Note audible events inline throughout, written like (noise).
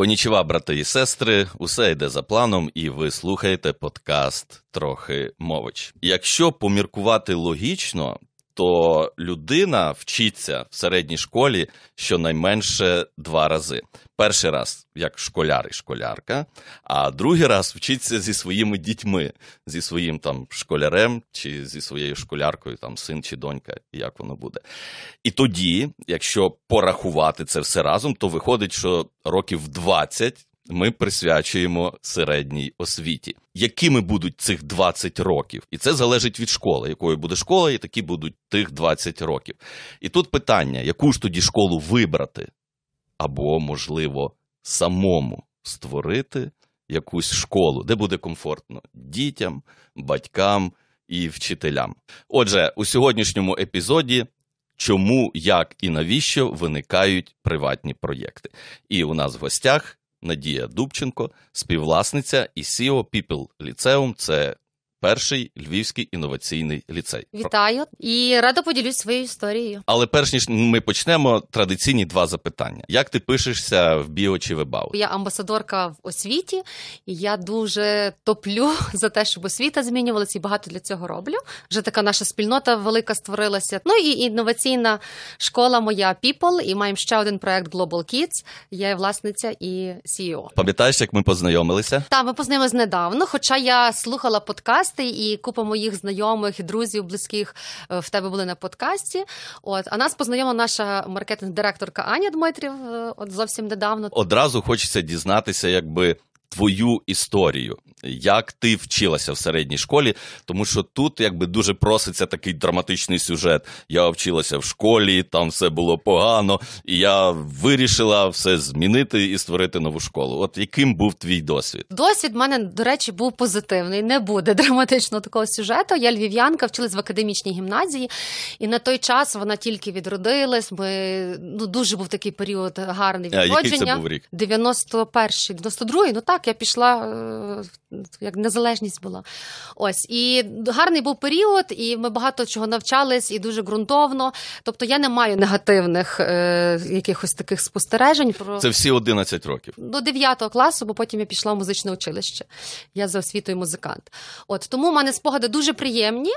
Конічева, брати і сестри, усе йде за планом, і ви слухаєте подкаст трохи мович. Якщо поміркувати логічно, то людина вчиться в середній школі щонайменше два рази. Перший раз як школяр і школярка, а другий раз вчиться зі своїми дітьми, зі своїм там школярем чи зі своєю школяркою, там син чи донька, як воно буде. І тоді, якщо порахувати це все разом, то виходить, що років 20 ми присвячуємо середній освіті. Якими будуть цих 20 років? І це залежить від школи. Якою буде школа, і такі будуть тих 20 років. І тут питання: яку ж тоді школу вибрати? Або, можливо, самому створити якусь школу, де буде комфортно дітям, батькам і вчителям. Отже, у сьогоднішньому епізоді. Чому, як і навіщо виникають приватні проєкти? І у нас в гостях Надія Дубченко, співвласниця і CEO People Lyceum. Це перший львівський інноваційний ліцей. Вітаю і рада поділюсь своєю історією. Але перш ніж ми почнемо, традиційні два запитання: як ти пишешся в біо чи вебау? Я амбасадорка в освіті, і я дуже топлю (laughs) за те, щоб освіта змінювалася, і багато для цього роблю. Вже така наша спільнота велика створилася. Ну і інноваційна школа моя People, і маємо ще один проект Global Kids. Я є власниця і CEO. Пам'ятаєш, як ми познайомилися? Так, ми познайомилися недавно, хоча я слухала подкасти, і купа моїх знайомих друзів близьких е, в тебе були на подкасті. От а нас познайомила наша маркетинг-директорка Аня Дмитрів. е, От зовсім недавно. Одразу хочеться дізнатися, якби. Твою історію, як ти вчилася в середній школі, тому що тут якби дуже проситься такий драматичний сюжет. Я вчилася в школі, там все було погано, і я вирішила все змінити і створити нову школу. От яким був твій досвід? Досвід в мене, до речі, був позитивний. Не буде (laughs) драматичного такого сюжету. Я львів'янка, вчилась в академічній гімназії, і на той час вона тільки відродилась. Ми ну дуже був такий період гарний А відродження. який це був рік? 91-й, 92-й, ну так, я пішла, е, як незалежність була. Ось, і гарний був період, і ми багато чого навчались, і дуже ґрунтовно. Тобто я не маю негативних е, якихось таких спостережень про Це всі 11 років. до 9 класу, бо потім я пішла в музичне училище. Я за освітою музикант. От тому в мене спогади дуже приємні.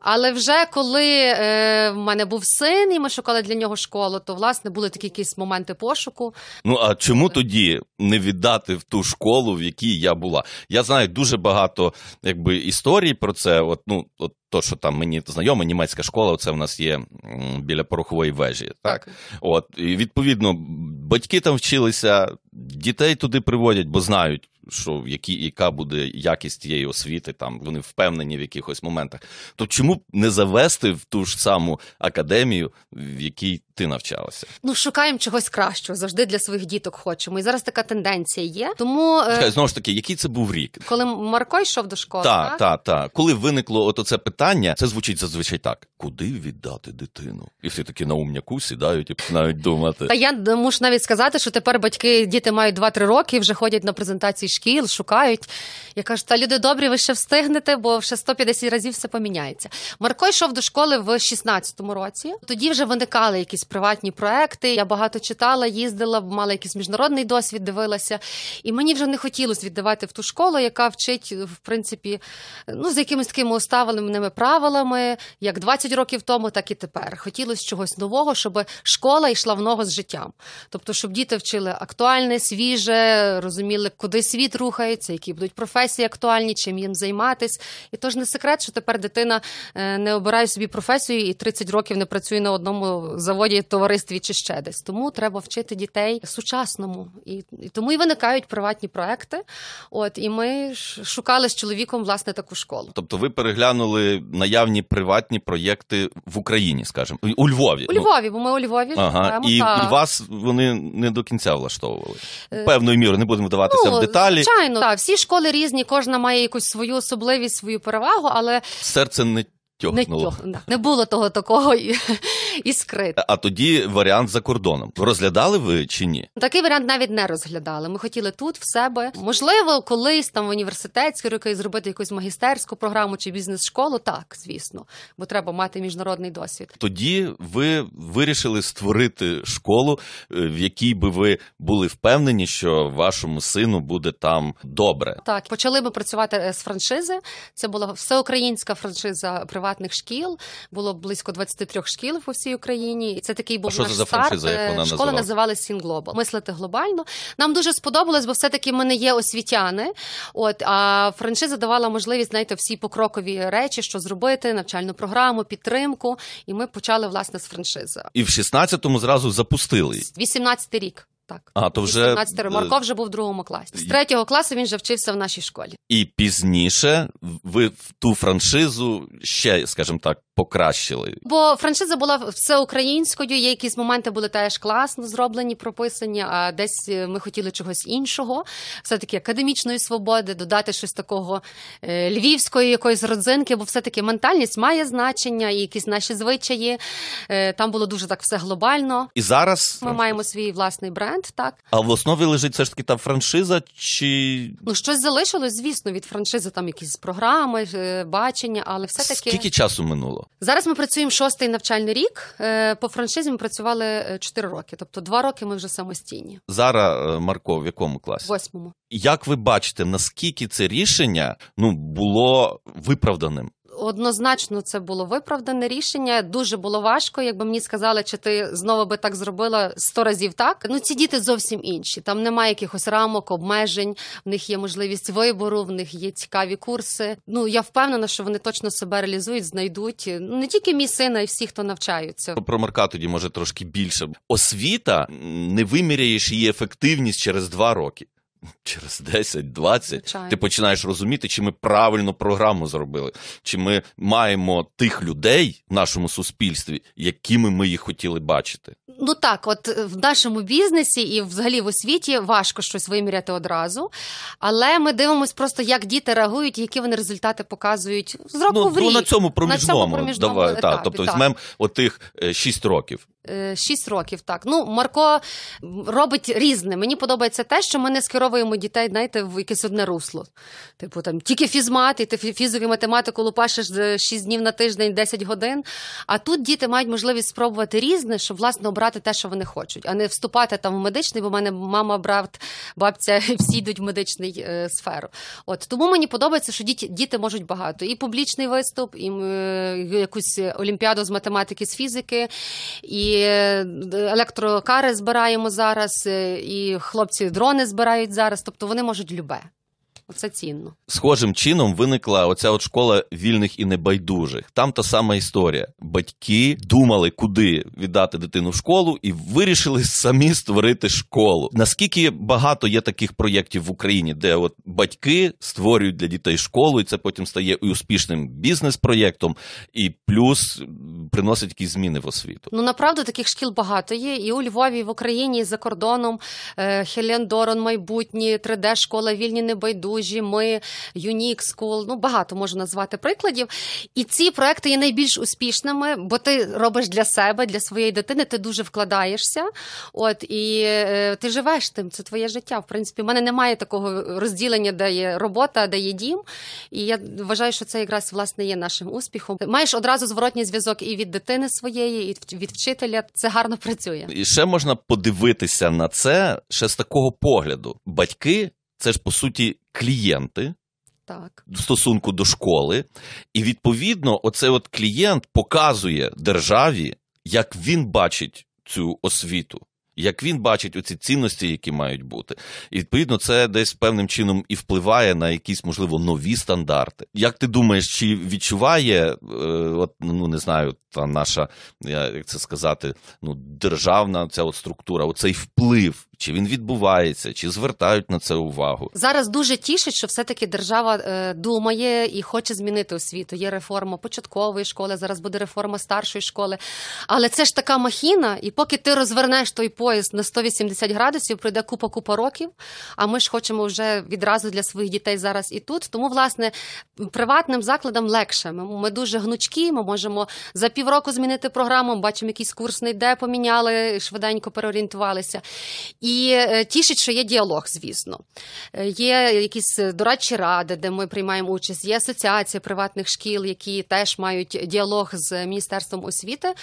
Але вже коли е, в мене був син, і ми шукали для нього школу, то власне були такі якісь моменти пошуку. Ну а чому тоді не віддати в ту школу, в якій я була? Я знаю дуже багато якби історій про це. От ну от то, що там мені знайома німецька школа, це в нас є біля порохової вежі. Так, от і відповідно, батьки там вчилися, дітей туди приводять, бо знають. Що які, яка буде якість тієї освіти, там вони впевнені в якихось моментах. То чому б не завести в ту ж саму академію, в якій ти навчалася? Ну, шукаємо чогось кращого, завжди для своїх діток хочемо. І зараз така тенденція є. Тому е, Чекай, знову ж таки, який це був рік? коли Марко йшов до школи, Так, так, так. Коли виникло ото це питання, це звучить зазвичай так: куди віддати дитину? І всі такі на умняку сідають і починають думати. Та я мушу навіть сказати, що тепер батьки, діти мають 2-3 роки, вже ходять на презентації шкіл, шукають. Я кажу, та люди добрі, ви ще встигнете, бо ще 150 разів все поміняється. Марко йшов до школи в 16-му році. Тоді вже виникали якісь приватні проекти. Я багато читала, їздила, мала якийсь міжнародний досвід, дивилася. І мені вже не хотілося віддавати в ту школу, яка вчить, в принципі, ну, з якимись такими усталеними правилами, як 20 років тому, так і тепер. Хотілося чогось нового, щоб школа йшла в ногу з життям. Тобто, щоб діти вчили актуальне, свіже, розуміли, куди світ рухається, які будуть професії актуальні, чим їм займатись. І тож не секрет, що тепер дитина е, не обирає собі професію і 30 років не працює на одному заводі, товаристві чи ще десь. Тому треба вчити дітей сучасному. І, і тому і виникають приватні проекти. От і ми шукали з чоловіком власне таку школу. Тобто ви переглянули наявні приватні проєкти в Україні, скажімо, у Львові. У Ну, Львові, бо ми у Львові Ага, живемо. і, та- і вас вони не до кінця влаштовували. Е, Певною мірою не будемо вдаватися в деталі. Звичайно, так, всі школи різні, кожна має якусь свою особливість, свою перевагу, але Серце не Не, тьохнуло. тьох- не було того такого (laughs) іскри. А тоді варіант за кордоном. Розглядали ви чи ні? Такий варіант навіть не розглядали. Ми хотіли тут, в себе. Можливо, колись там в університетські роки зробити якусь магістерську програму чи бізнес-школу. Так, звісно, бо треба мати міжнародний досвід. Тоді ви вирішили створити школу, е, в якій би ви були впевнені, що вашому сину буде там добре. Так, почали ми працювати е, з франшизи. Це була всеукраїнська франшиза приватних шкіл. Було близько 23 шкіл по всій Україні. І це такий був що наш це за старт. як вона Школа називалась? називалась Sing Мислити глобально. Нам дуже сподобалось, бо все-таки ми не є освітяни. От а франшиза давала можливість знаєте, всі покрокові речі, що зробити, навчальну програму, підтримку. І ми почали власне з франшизи. І в 16-му зразу запустили. 18 рік. Так, А, то вже, 18 е, Марко вже був в другому класі. З третього класу він вже вчився в нашій школі. І пізніше ви в ту франшизу ще, скажімо так, покращили. Бо франшиза була всеукраїнською. Є якісь моменти були теж класно зроблені, прописані. А десь е, ми хотіли чогось іншого, все таки академічної свободи, додати щось такого е, львівської якоїсь родзинки, бо все таки ментальність має значення, і якісь наші звичаї. Е, Там було дуже так все глобально. І зараз Ми маємо свій власний бренд, так а в основі лежить все ж таки та франшиза, чи ну щось залишилось, звісно, від франшизи. Там якісь програми, бачення, але все таки скільки часу минуло? Зараз ми працюємо шостий навчальний рік. Е, По франшизі ми працювали е, чотири роки, тобто два роки ми вже самостійні. Зараз е, Марко, в якому класі? Восьмому. Як ви бачите, наскільки це рішення ну було виправданим? Однозначно, це було виправдане рішення. Дуже було важко. Якби мені сказали, чи ти знову би так зробила сто разів так. Ну ці діти зовсім інші. Там немає якихось рамок, обмежень. В них є можливість вибору, в них є цікаві курси. Ну я впевнена, що вони точно себе реалізують, знайдуть ну не тільки мій син, а й всі, хто навчаються. Про Марка тоді може трошки більше. Освіта не виміряєш її ефективність через два роки. (laughs) Через 10-20 ти починаєш розуміти, чи ми правильно програму зробили, чи ми маємо тих людей в нашому суспільстві, якими ми їх хотіли бачити. Ну так, от е, в нашому бізнесі і взагалі в освіті важко щось виміряти одразу. Але ми дивимося просто, як діти реагують, які вони результати показують з року ну, в рік. ну, на цьому проміжному. проміжному Давай, та, тобто так. візьмемо отих 6 років. Е, Шість років, так. Ну, Марко робить різне. Мені подобається те, що ми не скеровуємо дітей, знаєте, в якесь одне русло. Типу там тільки фізмат, і ти фі- фізику і математику лупашиш е, шість днів на тиждень, 10 годин. А тут діти мають можливість спробувати різне, щоб власне обрати те, що вони хочуть, а не вступати там в медичний, бо в мене мама, брат, бабця (laughs) всі йдуть в медичний е, сферу. От тому мені подобається, що діти, діти можуть багато. І публічний виступ, і е, якусь олімпіаду з математики, з фізики, і е, електрокари збираємо зараз, е, і хлопці дрони збирають зараз. Тобто вони можуть любе. Оце цінно. Схожим чином виникла оця от школа вільних і небайдужих. Там та сама історія. Батьки думали, куди віддати дитину в школу, і вирішили самі створити школу. Наскільки багато є таких проєктів в Україні, де от батьки створюють для дітей школу, і це потім стає і успішним бізнес-проєктом, і плюс приносить якісь зміни в освіту. Ну направду таких шкіл багато є. І у Львові, і в Україні, і за кордоном. Е, Хелен Дорон, майбутні, 3D школа, вільні небайдужі, ми, Unique School. Ну багато можу назвати прикладів. І ці проекти є найбільш успішними, бо ти робиш для себе, для своєї дитини, ти дуже вкладаєшся. От і е, ти живеш тим. Це твоє життя. В принципі, в мене немає такого розділення, де є робота, де є дім. І я вважаю, що це якраз власне є нашим успіхом. Маєш одразу зворотній зв'язок і від дитини своєї, і від вчителя. Це гарно працює. І ще можна подивитися на це ще з такого погляду. Батьки це ж по суті клієнти. Так. в стосунку до школи, і відповідно, оцей от клієнт показує державі, як він бачить цю освіту. Як він бачить оці цінності, які мають бути, і відповідно це десь певним чином і впливає на якісь можливо нові стандарти. Як ти думаєш, чи відчуває, е, от ну не знаю, та наша як це сказати, ну державна ця от структура, оцей вплив, чи він відбувається, чи звертають на це увагу. Зараз дуже тішить, що все-таки держава е, думає і хоче змінити освіту. Є реформа початкової школи, зараз буде реформа старшої школи. Але це ж така махіна, і поки ти розвернеш той поїзд на 180 градусів, пройде купа купа років. А ми ж хочемо вже відразу для своїх дітей зараз і тут. Тому, власне, приватним закладам легше. Ми, ми дуже гнучкі, ми можемо за півроку змінити програму. Бачимо, якийсь курс не йде, поміняли, швиденько переорієнтувалися. І е, тішить, що є діалог, звісно. Е, Є якісь дорадчі ради, де ми приймаємо участь. Є асоціація приватних шкіл, які теж мають діалог з міністерством освіти.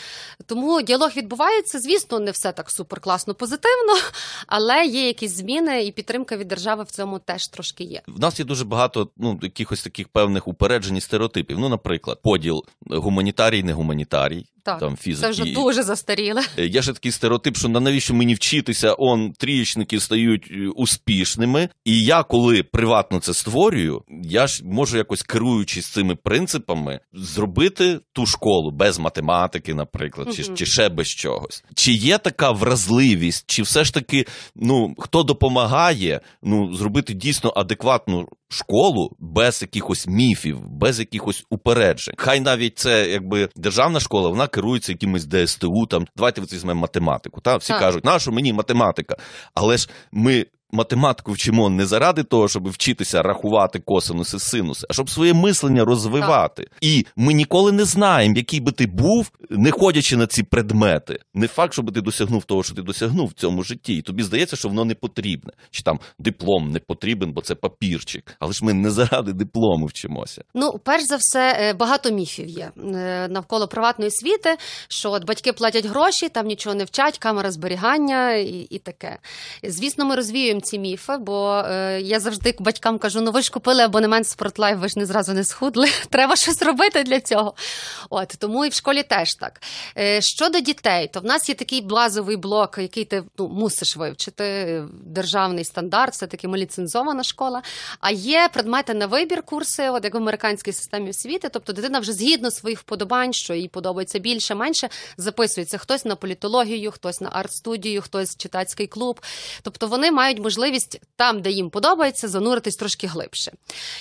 Тому діалог відбувається. Звісно, не все так супер класно, позитивно, (laughs) але є якісь зміни, і підтримка від держави в цьому теж трошки є. В нас є дуже багато ну якихось таких певних упереджень і стереотипів. Ну, наприклад, поділ гуманітарій, не гуманітарій. Так, Там фізики. це вже дуже застаріле. Е, Є ж такий стереотип, що на навіщо мені вчитися, он трієчники стають е, успішними. І я, коли приватно це створюю, я ж можу якось керуючись цими принципами, зробити ту школу без математики, наприклад, чи, чи ще без чогось. Чи є така вразливість, чи все ж таки, ну хто допомагає ну зробити дійсно адекватну школу без якихось міфів, без якихось упереджень? Хай навіть це якби державна школа, вона керується якимось ДСТУ. Там давайте візьмемо математику. Та всі Так. кажуть, нащо мені математика? Але ж ми. Математику вчимо не заради того, щоб вчитися рахувати косинуси, синуси, а щоб своє мислення розвивати. І ми ніколи не знаємо, який би ти був, не ходячи на ці предмети. Не факт, щоб ти досягнув того, що ти досягнув в цьому житті. І тобі здається, що воно не потрібне. Чи там диплом не потрібен, бо це папірчик. Але ж ми не заради диплому вчимося. Ну, перш за все, е, багато міфів є е, навколо приватної освіти, що от батьки платять гроші, там нічого не вчать, камера зберігання і, і таке. Звісно, ми розвіюємо ці міфи, бо е, я завжди батькам кажу: ну ви ж купили абонемент спортлайф, ви ж не зразу не схудли. (laughs) Треба щось робити для цього. От тому і в школі теж так. Е, щодо дітей, то в нас є такий блазовий блок, який ти ну, мусиш вивчити. е, Державний стандарт, все таки ми ліцензована школа. А є предмети на вибір курси, от як в американській системі освіти. Тобто дитина вже згідно своїх вподобань, що їй подобається більше, менше, записується хтось на політологію, хтось на арт-студію, хтось читацький клуб. Тобто вони мають можливість там, де їм подобається, зануритись трошки глибше.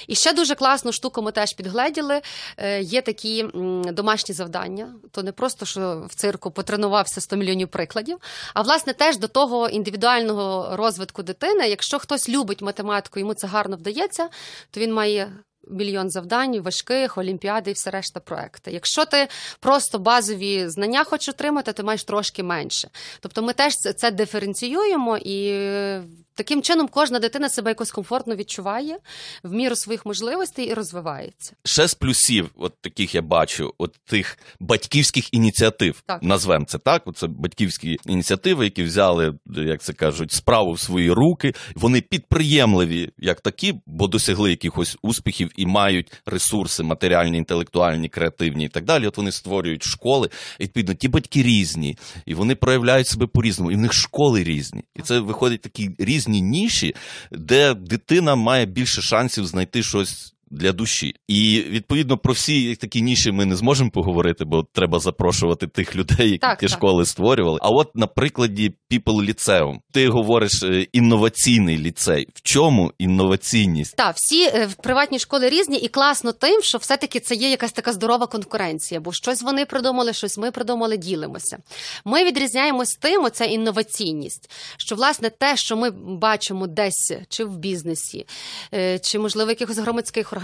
І ще дуже класну штуку ми теж підгледіли. Е, Є такі домашні завдання. То не просто що в цирку потренувався 100 мільйонів прикладів, а власне теж до того індивідуального розвитку дитини. Якщо хтось любить математику, йому це гарно вдається, то він має. Мільйон завдань, важких, олімпіади і все решта проекти. Якщо ти просто базові знання хочеш отримати, ти маєш трошки менше. Тобто ми теж це, диференціюємо і е, таким чином кожна дитина себе якось комфортно відчуває в міру своїх можливостей і розвивається. Ще з плюсів, от таких я бачу, от тих батьківських ініціатив. Так. Назвемо це так. Це батьківські ініціативи, які взяли, як це кажуть, справу в свої руки. Вони підприємливі, як такі, бо досягли якихось успіхів і мають ресурси матеріальні, інтелектуальні, креативні і так далі. От вони створюють школи. І, відповідно, ті батьки різні, і вони проявляють себе по-різному. І в них школи різні. І це виходять такі різні ніші, де дитина має більше шансів знайти щось. Для душі, і відповідно про всі такі ніші ми не зможемо поговорити, бо треба запрошувати тих людей, які Так, ті так. школи створювали. А от на прикладі People ліцеум, ти говориш е, інноваційний ліцей. В чому інноваційність? Так, всі е, в приватні школи різні, і класно тим, що все-таки це є якась така здорова конкуренція, бо щось вони придумали, щось ми придумали, ділимося. Ми відрізняємось тим, оця інноваційність, що власне те, що ми бачимо десь чи в бізнесі, е, чи можливо в якихось громадських організаціях,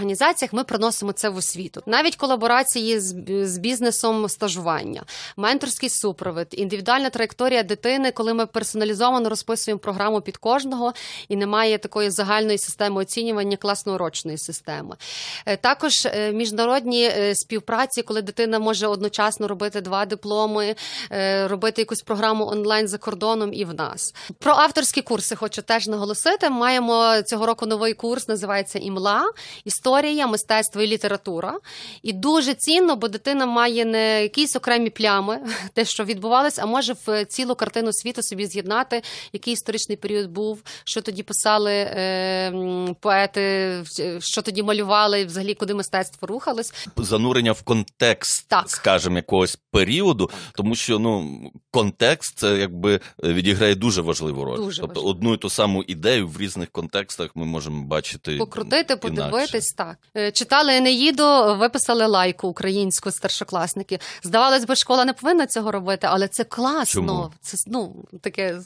ми приносимо це в освіту. Навіть колаборації з, з бізнесом стажування, менторський супровід, індивідуальна траєкторія дитини, коли ми персоналізовано розписуємо програму під кожного і немає такої загальної системи оцінювання класно-урочної системи. Е, Також е, міжнародні е, співпраці, коли дитина може одночасно робити два дипломи, робити якусь програму онлайн за кордоном і в нас. Про авторські курси хочу теж наголосити. Маємо цього року новий курс, називається імла. Історія мистецтво і література. І дуже цінно, бо дитина має не якісь окремі плями, (laughs) те, що відбувалось, а може в цілу картину світу собі з'єднати, який історичний період був, що тоді писали е, поети, що тоді малювали, взагалі куди мистецтво рухалось. Занурення в контекст, так. скажімо, якогось періоду, тому що ну контекст це якби відіграє дуже важливу роль. Дуже тобто важливо. одну і ту саму ідею в різних контекстах ми можемо бачити. Покрутити, інакше. подивитись, так. Е, Читали Енеїду, виписали лайку українську старшокласники. Здавалось би, школа не повинна цього робити, але це класно. Чому? Це ну таке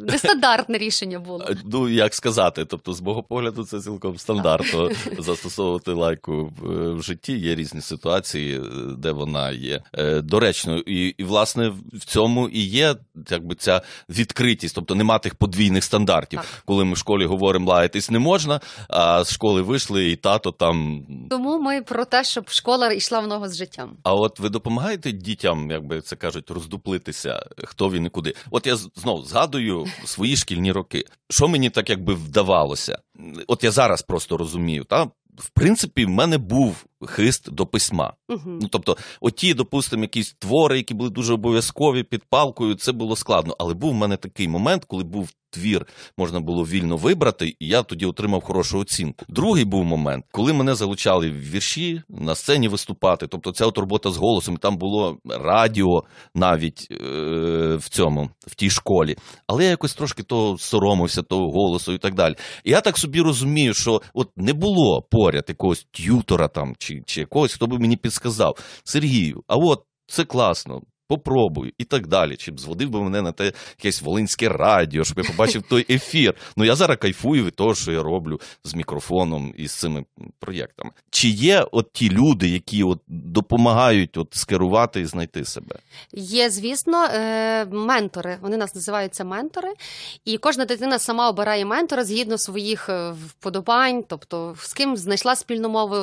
нестандартне рішення було. Е, Ну, як сказати, тобто, з мого погляду, це цілком стандартно (laughs) застосовувати лайку в, в житті. Є різні ситуації, е, де вона є е, доречною. І, і, власне, в цьому і є якби ця відкритість, тобто нема тих подвійних стандартів. Так. Коли ми в школі говоримо лаятись не можна, а з школи вийшли, і тато там. Тому ми про те, щоб школа йшла в ногу з життям. А от ви допомагаєте дітям, як би це кажуть, роздуплитися, хто він і куди. От я знову згадую свої шкільні роки. Що мені так якби вдавалося? От я зараз просто розумію, та в принципі, в мене був хист до письма. Угу. Ну тобто, оті, допустимо, якісь твори, які були дуже обов'язкові під палкою, це було складно. Але був в мене такий момент, коли був твір, можна було вільно вибрати, і я тоді отримав хорошу оцінку. Другий був момент, коли мене залучали в вірші на сцені виступати. Тобто, ця от робота з голосом, там було радіо навіть е- в цьому, в тій школі. Але я якось трошки того соромився, того голосу і так далі. І я так собі розумію, що от не було поряд якогось т'ютора там чи, чи якогось, хто би мені підсказав Сергію, а от це класно. Попробуй і так далі. Чи б зводив би мене на те якесь волинське радіо, щоб я побачив той ефір. Ну я зараз кайфую від того, що я роблю з мікрофоном і з цими проєктами. Чи є от ті люди, які от допомагають от скерувати і знайти себе? Є, звісно, е, ментори. Вони нас називаються ментори, і кожна дитина сама обирає ментора згідно своїх е, вподобань, тобто з ким знайшла спільну мову,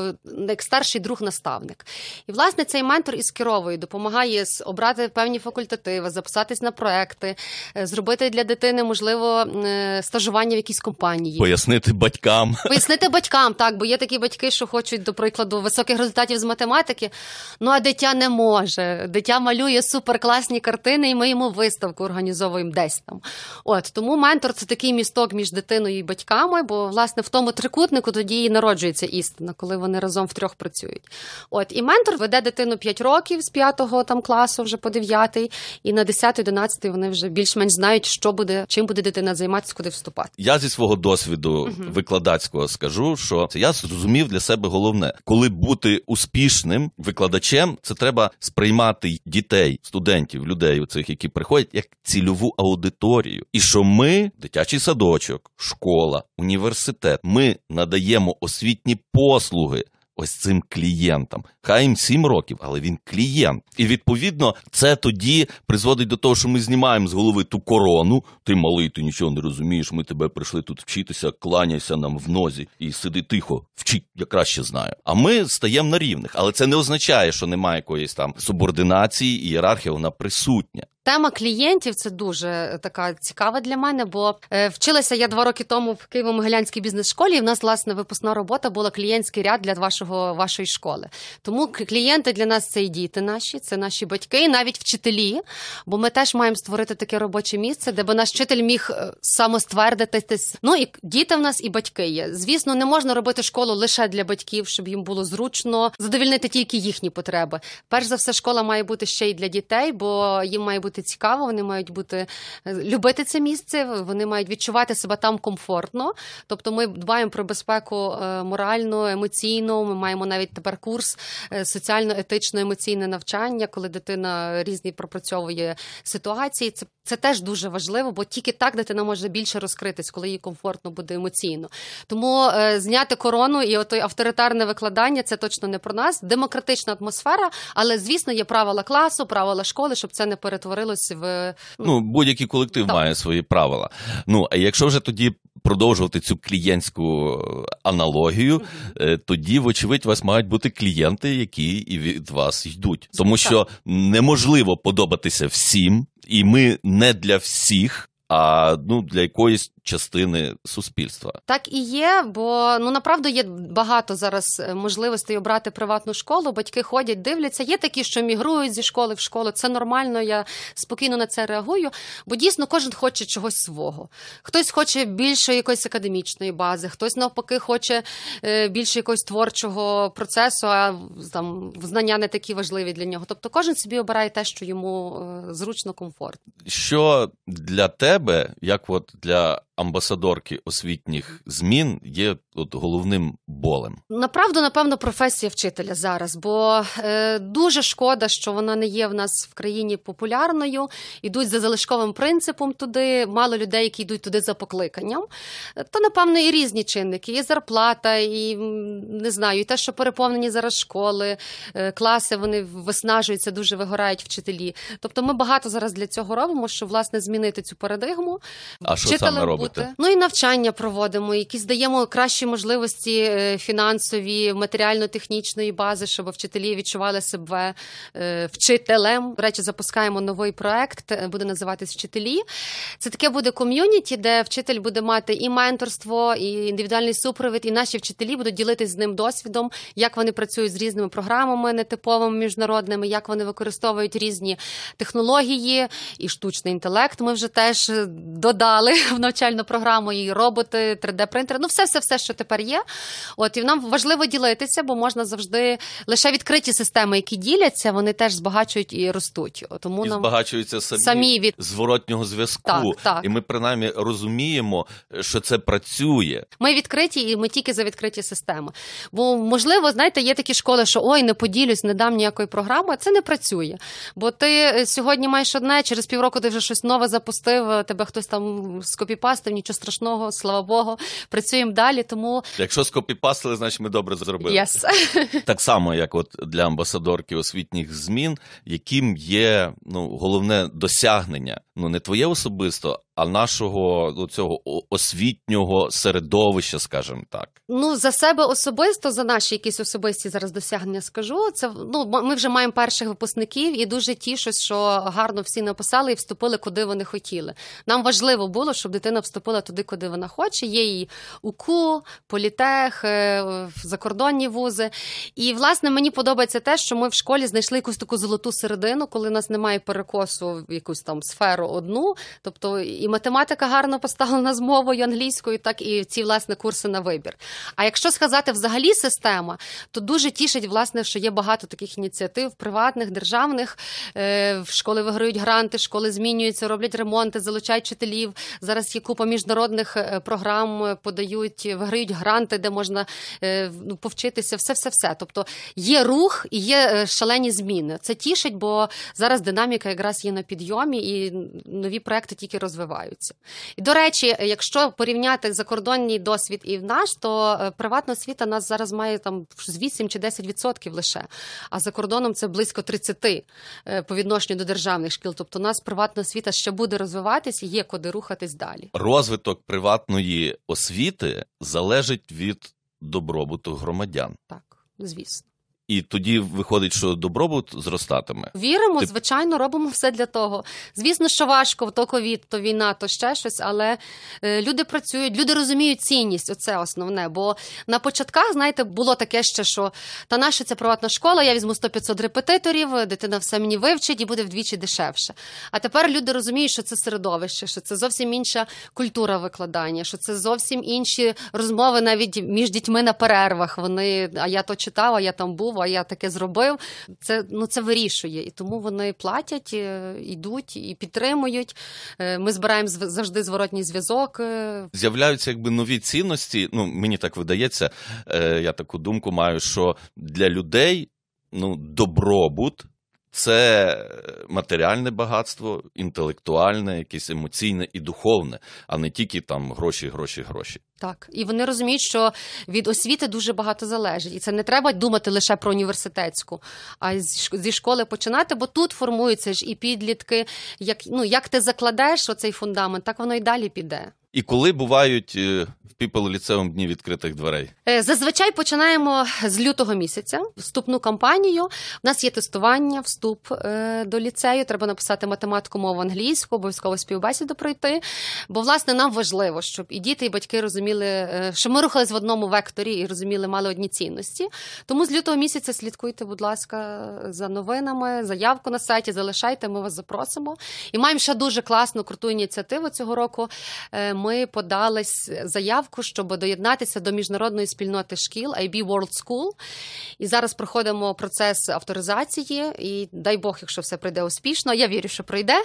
як старший друг наставник. І власне цей ментор із керовою допомагає з- обрати певні факультативи, записатись на проекти, е, зробити для дитини, можливо, е, стажування в якійсь компанії. Пояснити батькам. Пояснити батькам, так, бо є такі батьки, що хочуть, до прикладу, високих результатів з математики. Ну а дитя не може. Дитя малює суперкласні картини, і ми йому виставку організовуємо десь там. От тому ментор це такий місток між дитиною і батьками, бо власне в тому трикутнику тоді і народжується істина, коли вони разом втрьох працюють. От і ментор веде дитину 5 років з 5 там класу вже по 9, і на 10-11 вони вже більш-менш знають, що буде, чим буде дитина займатися, куди вступати. Я зі свого досвіду викладацького скажу, що це я зрозумів для себе головне, коли бути успішним викладачем, це треба сприймати дітей, студентів, людей, цих, які приходять, як цільову аудиторію. І що ми, дитячий садочок, школа, університет, ми надаємо освітні послуги. Ось цим клієнтам. Хай їм 7 років, але він клієнт. І відповідно це тоді призводить до того, що ми знімаємо з голови ту корону. Ти малий, ти нічого не розумієш. Ми тебе прийшли тут вчитися, кланяйся нам в нозі і сиди тихо, вчи, я краще знаю. А ми стаємо на рівних. Але це не означає, що немає якоїсь там субординації, ієрархія, вона присутня. Тема клієнтів це дуже е, така цікава для мене, бо е, вчилася я два роки тому в Києво-Могилянській бізнес-школі. І в нас власне випускна робота була клієнтський ряд для вашого вашої школи. Тому клієнти для нас це і діти наші, це наші батьки, навіть вчителі. Бо ми теж маємо створити таке робоче місце, де би наш вчитель міг е, самоствердитись. Ну і діти в нас і батьки є. Звісно, не можна робити школу лише для батьків, щоб їм було зручно задовільнити тільки їхні потреби. Перш за все, школа має бути ще й для дітей, бо їм має бути цікаво, вони мають бути е, любити це місце, вони мають відчувати себе там комфортно. Тобто, ми дбаємо про безпеку е, моральну, емоційну. Ми маємо навіть тепер курс е, соціально-етично-емоційне навчання, коли дитина різні пропрацьовує ситуації. Це це теж дуже важливо, бо тільки так дитина може більше розкритись, коли їй комфортно буде емоційно. Тому зняти корону і отой авторитарне викладання це точно не про нас. Демократична атмосфера, але звісно є правила класу, правила школи, щоб це не перетворилось в Ну, будь-який колектив Так. має свої правила. Ну, а якщо вже тоді продовжувати цю клієнтську е, аналогію, е, тоді, вочевидь, у вас мають бути клієнти, які і від вас йдуть. Тому що неможливо подобатися всім, і ми не для всіх. А ну для якоїсь частини суспільства. Так і є, бо ну направду є багато зараз е, можливостей обрати приватну школу. Батьки ходять, дивляться. Є такі, що мігрують зі школи в школу. Це нормально. Я спокійно на це реагую. Бо дійсно кожен хоче чогось свого. Хтось хоче більше якоїсь академічної бази, хтось навпаки хоче е, більше якогось творчого процесу, а там знання не такі важливі для нього. Тобто кожен собі обирає те, що йому е, зручно, комфортно. Що для тебе, як от для амбасадорки освітніх змін, є от головним болем? Направду, напевно, професія вчителя зараз, бо е, дуже шкода, що вона не є в нас в країні популярною. Ідуть за залишковим принципом туди. Мало людей, які йдуть туди за покликанням. То, напевно, і різні чинники. Є зарплата, і не знаю, і те, що переповнені зараз школи, е, класи вони виснажуються, дуже вигорають вчителі. Тобто, ми багато зараз для цього робимо, щоб власне змінити цю парадигму. А що саме робите? Ну і навчання проводимо, якісь даємо кращі можливості е, фінансові, матеріально-технічної бази, щоб вчителі відчували себе е, вчителем. До речі, запускаємо новий проект, е, буде називатись Вчителі. Це таке буде ком'юніті, де вчитель буде мати і менторство, і індивідуальний супровід, і наші вчителі будуть ділитись з ним досвідом, як вони працюють з різними програмами нетиповими міжнародними, як вони використовують різні технології і штучний інтелект. Ми вже теж додали (laughs) в навчальну програму і роботи, 3D-принтери. Ну, все, все, все, що тепер є. От і нам важливо ділитися, бо можна завжди лише відкриті системи, які діляться, вони теж збагачують і ростуть. Тому і нам збагачуються самі, самі від зворотнього зв'язку. Так, так. І ми принаймні розуміємо, що це працює. Ми відкриті, і ми тільки за відкриті системи. Бо можливо, знаєте, є такі школи, що ой, не поділюсь, не дам ніякої програми. Це не працює. Бо ти е, сьогодні маєш одне, через півроку ти вже щось нове запустив. Тебе хтось там скопіпастив, нічого страшного, слава Богу. Працюємо далі. Тому Якщо скопіпастили, значить ми добре зробили. yes. (laughs) Так само, як от для амбасадорки освітніх змін, яким є ну головне досягнення, ну не твоє особисто, а нашого ну, цього освітнього середовища, скажімо так. Ну за себе особисто, за наші якісь особисті зараз досягнення скажу. Це ну ми вже маємо перших випускників, і дуже тішусь, що гарно всі написали і вступили, куди вони хотіли. Нам важливо було, щоб дитина вступила туди, куди вона хоче. Є її УКУ, політех, закордонні вузи. І власне мені подобається те, що ми в школі знайшли якусь таку золоту середину, коли у нас немає перекосу в якусь там сферу одну, тобто і математика гарно поставлена з мовою англійською, так і ці власне курси на вибір. А якщо сказати взагалі система, то дуже тішить, власне, що є багато таких ініціатив, приватних, державних. Е, школи виграють гранти, школи змінюються, роблять ремонти, залучають вчителів. Зараз є купа міжнародних е, програм, подають, виграють гранти, де можна е, ну, повчитися, все, все, все. Тобто є рух і є шалені зміни. Це тішить, бо зараз динаміка якраз є на підйомі, і нові проекти тільки розвиваються. І до речі, якщо порівняти закордонний досвід і в наш, то приватна освіта нас зараз має там з 8 чи 10% лише. А за кордоном це близько 30% по відношенню до державних шкіл. Тобто, у нас приватна освіта ще буде розвиватись є куди рухатись далі. Розвиток приватної освіти залежить від добробуту громадян. Так, звісно. І тоді виходить, що добробут зростатиме. Віримо, Ти... звичайно, робимо все для того. Звісно, що важко, то ковід, то війна, то ще щось, але е, люди працюють, люди розуміють цінність. Оце основне. Бо на початках, знаєте, було таке ще, що та наша це приватна школа, я візьму 100-500 репетиторів, дитина все мені вивчить і буде вдвічі дешевше. А тепер люди розуміють, що це середовище, що це зовсім інша культура викладання, що це зовсім інші розмови навіть між дітьми на перервах. Вони, а я то читав, а я там був а я таке зробив. Це ну це вирішує. І тому вони платять, е, йдуть і підтримують. Е, ми збираємо завжди зворотній зв'язок. Е. З'являються якби нові цінності. Ну мені так видається. Я таку думку маю, що для людей ну добробут. Це матеріальне багатство, інтелектуальне, якесь емоційне і духовне, а не тільки там гроші, гроші, гроші. Так, і вони розуміють, що від освіти дуже багато залежить, і це не треба думати лише про університетську, а зі школи починати, бо тут формуються ж і підлітки. Як ну як ти закладеш оцей фундамент, так воно і далі піде. І коли бувають е, в ліцеум дні відкритих дверей? Е, Зазвичай починаємо з лютого місяця вступну кампанію. У нас є тестування, вступ е, до ліцею. Треба написати математику, мову англійську, обов'язково співбесіду пройти. Бо, власне, нам важливо, щоб і діти, і батьки розуміли, е, що ми рухались в одному векторі і розуміли, мали одні цінності. Тому з лютого місяця слідкуйте, будь ласка, за новинами, заявку на сайті, залишайте, ми вас запросимо. І маємо ще дуже класну круту ініціативу цього року. Ми подались заявку, щоб доєднатися до міжнародної спільноти шкіл IB World School. І зараз проходимо процес авторизації. І дай Бог, якщо все пройде успішно, я вірю, що пройде.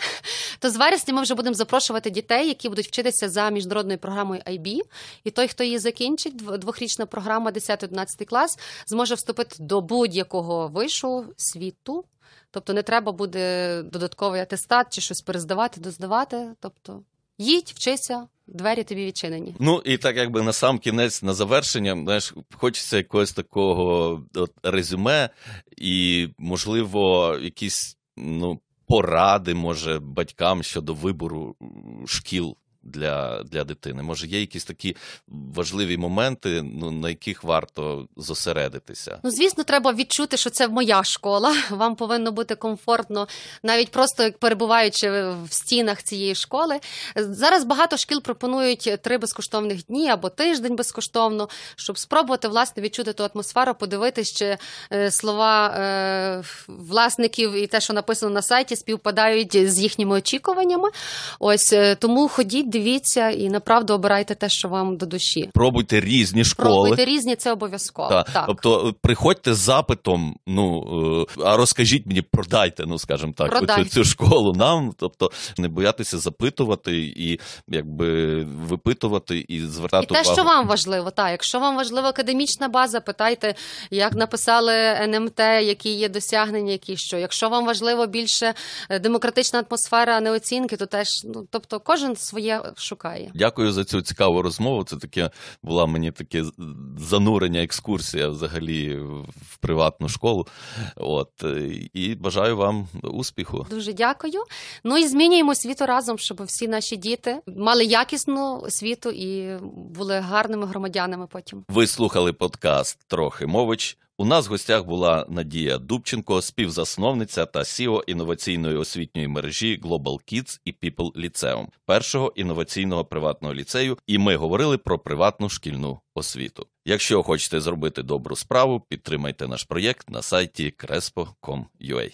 То з вересня ми вже будемо запрошувати дітей, які будуть вчитися за міжнародною програмою IB. І той, хто її закінчить, дв- двохрічна програма 10-11 клас, зможе вступити до будь-якого вишу світу. Тобто не треба буде додатковий атестат чи щось перездавати, доздавати. Тобто їдь, вчися, двері тобі відчинені. Ну і так якби на сам кінець, на завершення, знаєш, хочеться якогось такого от, резюме, і, можливо, якісь ну, поради, може, батькам щодо вибору шкіл. Для, для дитини. Може, є якісь такі важливі моменти, ну, на яких варто зосередитися. Ну, звісно, треба відчути, що це моя школа. (laughs) Вам повинно бути комфортно, навіть просто перебуваючи в стінах цієї школи. Зараз багато шкіл пропонують три безкоштовних дні або тиждень безкоштовно, щоб спробувати власне відчути ту атмосферу, подивитися, чи е, слова е, власників і те, що написано на сайті, співпадають з їхніми очікуваннями. Ось е, тому ходіть, дивіться і направду обирайте те, що вам до душі. Пробуйте різні школи. Пробуйте різні, це обов'язково. Та, Так. Тобто е, приходьте з запитом, ну е, а розкажіть мені, продайте, ну скажімо так, Продайте. цю, школу нам. Тобто не боятися запитувати і якби випитувати і звертати І те, що вам важливо, так, якщо вам важлива академічна база, питайте, як написали НМТ, які є досягнення, які що. Якщо вам важливо більше е, демократична атмосфера, а не оцінки, то теж ну тобто кожен своє шукає. Дякую за цю цікаву розмову. Це таке була мені таке занурення, екскурсія взагалі в приватну школу. От і бажаю вам успіху. Дуже дякую. Ну і змінюємо світу разом, щоб всі наші діти мали якісну освіту і були гарними громадянами потім. Ви слухали подкаст Трохи мович. У нас в гостях була Надія Дубченко, співзасновниця та сіо інноваційної освітньої мережі Global Kids і People Lyceum, першого інноваційного приватного ліцею. І ми говорили про приватну шкільну освіту. Якщо хочете зробити добру справу, підтримайте наш проєкт на сайті crespo.com.ua.